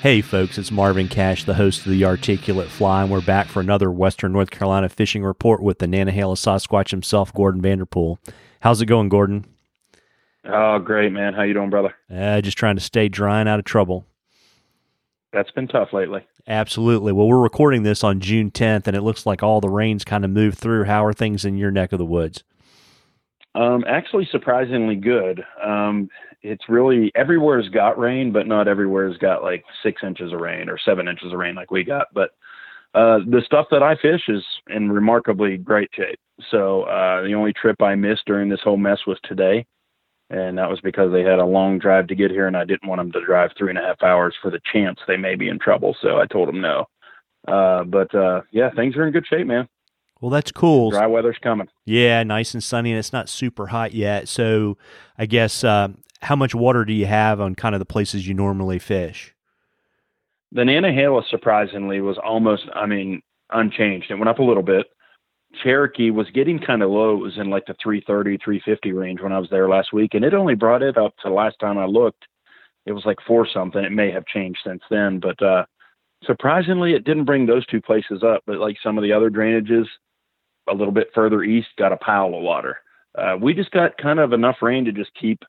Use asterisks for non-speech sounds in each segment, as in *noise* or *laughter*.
Hey, folks, it's Marvin Cash, the host of the Articulate Fly, and we're back for another Western North Carolina fishing report with the Nantahala Sasquatch himself, Gordon Vanderpool. How's it going, Gordon? Oh, great, man. How you doing, brother? Uh, just trying to stay dry and out of trouble. That's been tough lately. Absolutely. Well, we're recording this on June 10th, and it looks like all the rain's kind of moved through. How are things in your neck of the woods? Um, actually, surprisingly good. Um, it's really everywhere's got rain, but not everywhere's got like six inches of rain or seven inches of rain like we got. But uh, the stuff that I fish is in remarkably great shape. So uh, the only trip I missed during this whole mess was today, and that was because they had a long drive to get here, and I didn't want them to drive three and a half hours for the chance they may be in trouble. So I told them no. Uh, but uh, yeah, things are in good shape, man. Well, that's cool. Dry weather's coming. Yeah, nice and sunny, and it's not super hot yet. So, I guess uh, how much water do you have on kind of the places you normally fish? The Nantahala surprisingly was almost, I mean, unchanged. It went up a little bit. Cherokee was getting kind of low. It was in like the 330, 350 range when I was there last week, and it only brought it up to last time I looked. It was like four something. It may have changed since then, but uh, surprisingly, it didn't bring those two places up. But like some of the other drainages, a little bit further east, got a pile of water. Uh, we just got kind of enough rain to just keep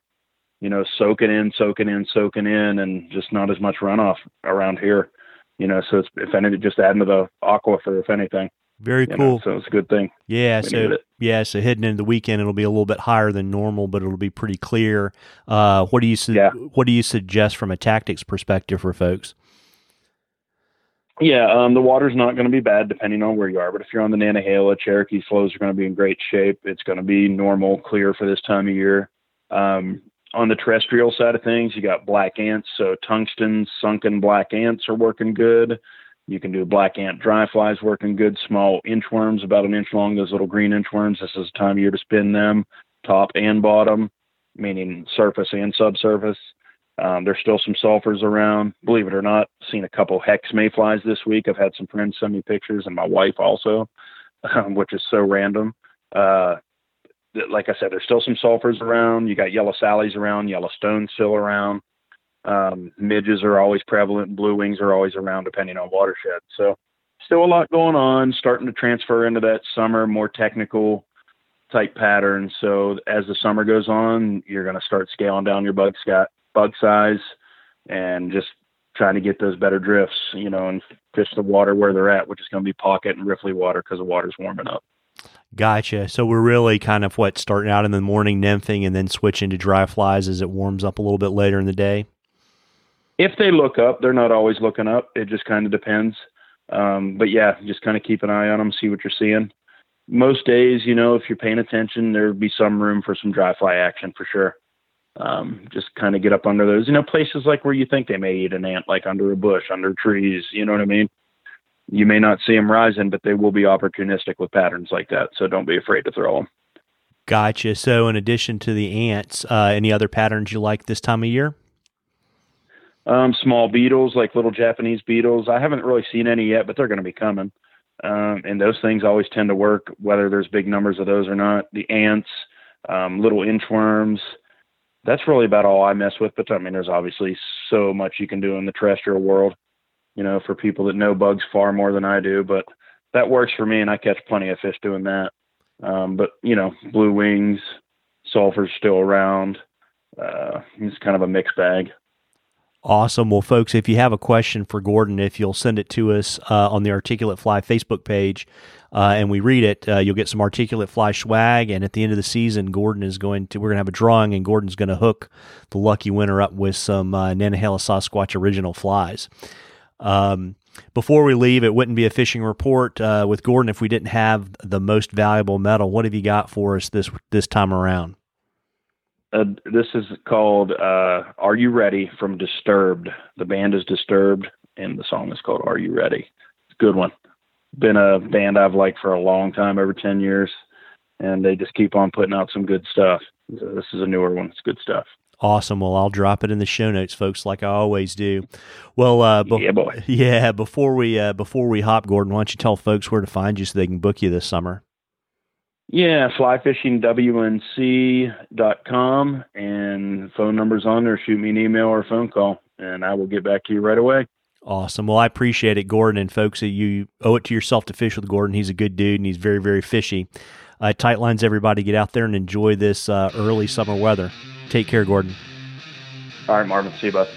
you know, soaking in, soaking in, soaking in, and just not as much runoff around here. You know, so it's if anything, just adding to the aquifer, if anything. Very cool. Know, so it's a good thing. Yeah. We so yeah. So heading into the weekend, it'll be a little bit higher than normal, but it'll be pretty clear. Uh, what do you su- Yeah. What do you suggest from a tactics perspective for folks? Yeah, um, the water's not going to be bad depending on where you are. But if you're on the Nantahala, Cherokee flows are going to be in great shape. It's going to be normal, clear for this time of year. Um, on the terrestrial side of things, you got black ants. So tungsten sunken black ants are working good. You can do black ant dry flies working good. Small inchworms, about an inch long, those little green inchworms. This is the time of year to spin them, top and bottom, meaning surface and subsurface. Um, there's still some sulfurs around. Believe it or not, seen a couple hex mayflies this week. I've had some friends send me pictures, and my wife also, *laughs* um, which is so random. Uh, like I said, there's still some sulfurs around. You got yellow sallies around, yellow stones still around. Um, midges are always prevalent. Blue wings are always around, depending on watershed. So, still a lot going on. Starting to transfer into that summer, more technical type pattern. So, as the summer goes on, you're going to start scaling down your bug scat, bug size, and just trying to get those better drifts. You know, and fish the water where they're at, which is going to be pocket and riffly water because the water's warming up. Gotcha. So we're really kind of what starting out in the morning nymphing and then switching to dry flies as it warms up a little bit later in the day. If they look up, they're not always looking up. It just kind of depends. Um, but yeah, just kind of keep an eye on them, see what you're seeing. Most days, you know, if you're paying attention, there'd be some room for some dry fly action for sure. Um, just kind of get up under those, you know, places like where you think they may eat an ant, like under a bush, under trees. You know what I mean? you may not see them rising, but they will be opportunistic with patterns like that. So don't be afraid to throw them. Gotcha. So, in addition to the ants, uh, any other patterns you like this time of year? Um, small beetles, like little Japanese beetles. I haven't really seen any yet, but they're going to be coming. Um, and those things always tend to work, whether there's big numbers of those or not. The ants, um, little inchworms. That's really about all I mess with. But I mean, there's obviously so much you can do in the terrestrial world you know, for people that know bugs far more than I do. But that works for me, and I catch plenty of fish doing that. Um, but you know, blue wings, sulfur's still around. Uh, it's kind of a mixed bag. Awesome. Well, folks, if you have a question for Gordon, if you'll send it to us uh, on the Articulate Fly Facebook page uh, and we read it, uh, you'll get some Articulate Fly swag. And at the end of the season, Gordon is going to, we're going to have a drawing and Gordon's going to hook the lucky winner up with some uh, Nantahala Sasquatch original flies. Um, before we leave, it wouldn't be a fishing report uh, with Gordon if we didn't have the most valuable metal. What have you got for us this this time around? Uh, this is called uh, "Are You Ready" from Disturbed. The band is Disturbed, and the song is called "Are You Ready." It's a good one. Been a band I've liked for a long time, over ten years, and they just keep on putting out some good stuff. So this is a newer one. It's good stuff. Awesome. Well, I'll drop it in the show notes, folks, like I always do. Well, uh, be- yeah, boy. *laughs* Yeah, before we uh, before we hop, Gordon, why don't you tell folks where to find you so they can book you this summer? Yeah, flyfishingwnc.com and phone numbers on there. Shoot me an email or a phone call, and I will get back to you right away. Awesome. Well, I appreciate it, Gordon. And folks, you owe it to yourself to fish with Gordon. He's a good dude and he's very, very fishy. Uh, tight lines, everybody. Get out there and enjoy this uh, early summer weather. Take care, Gordon. All right, Marvin. See you, bud.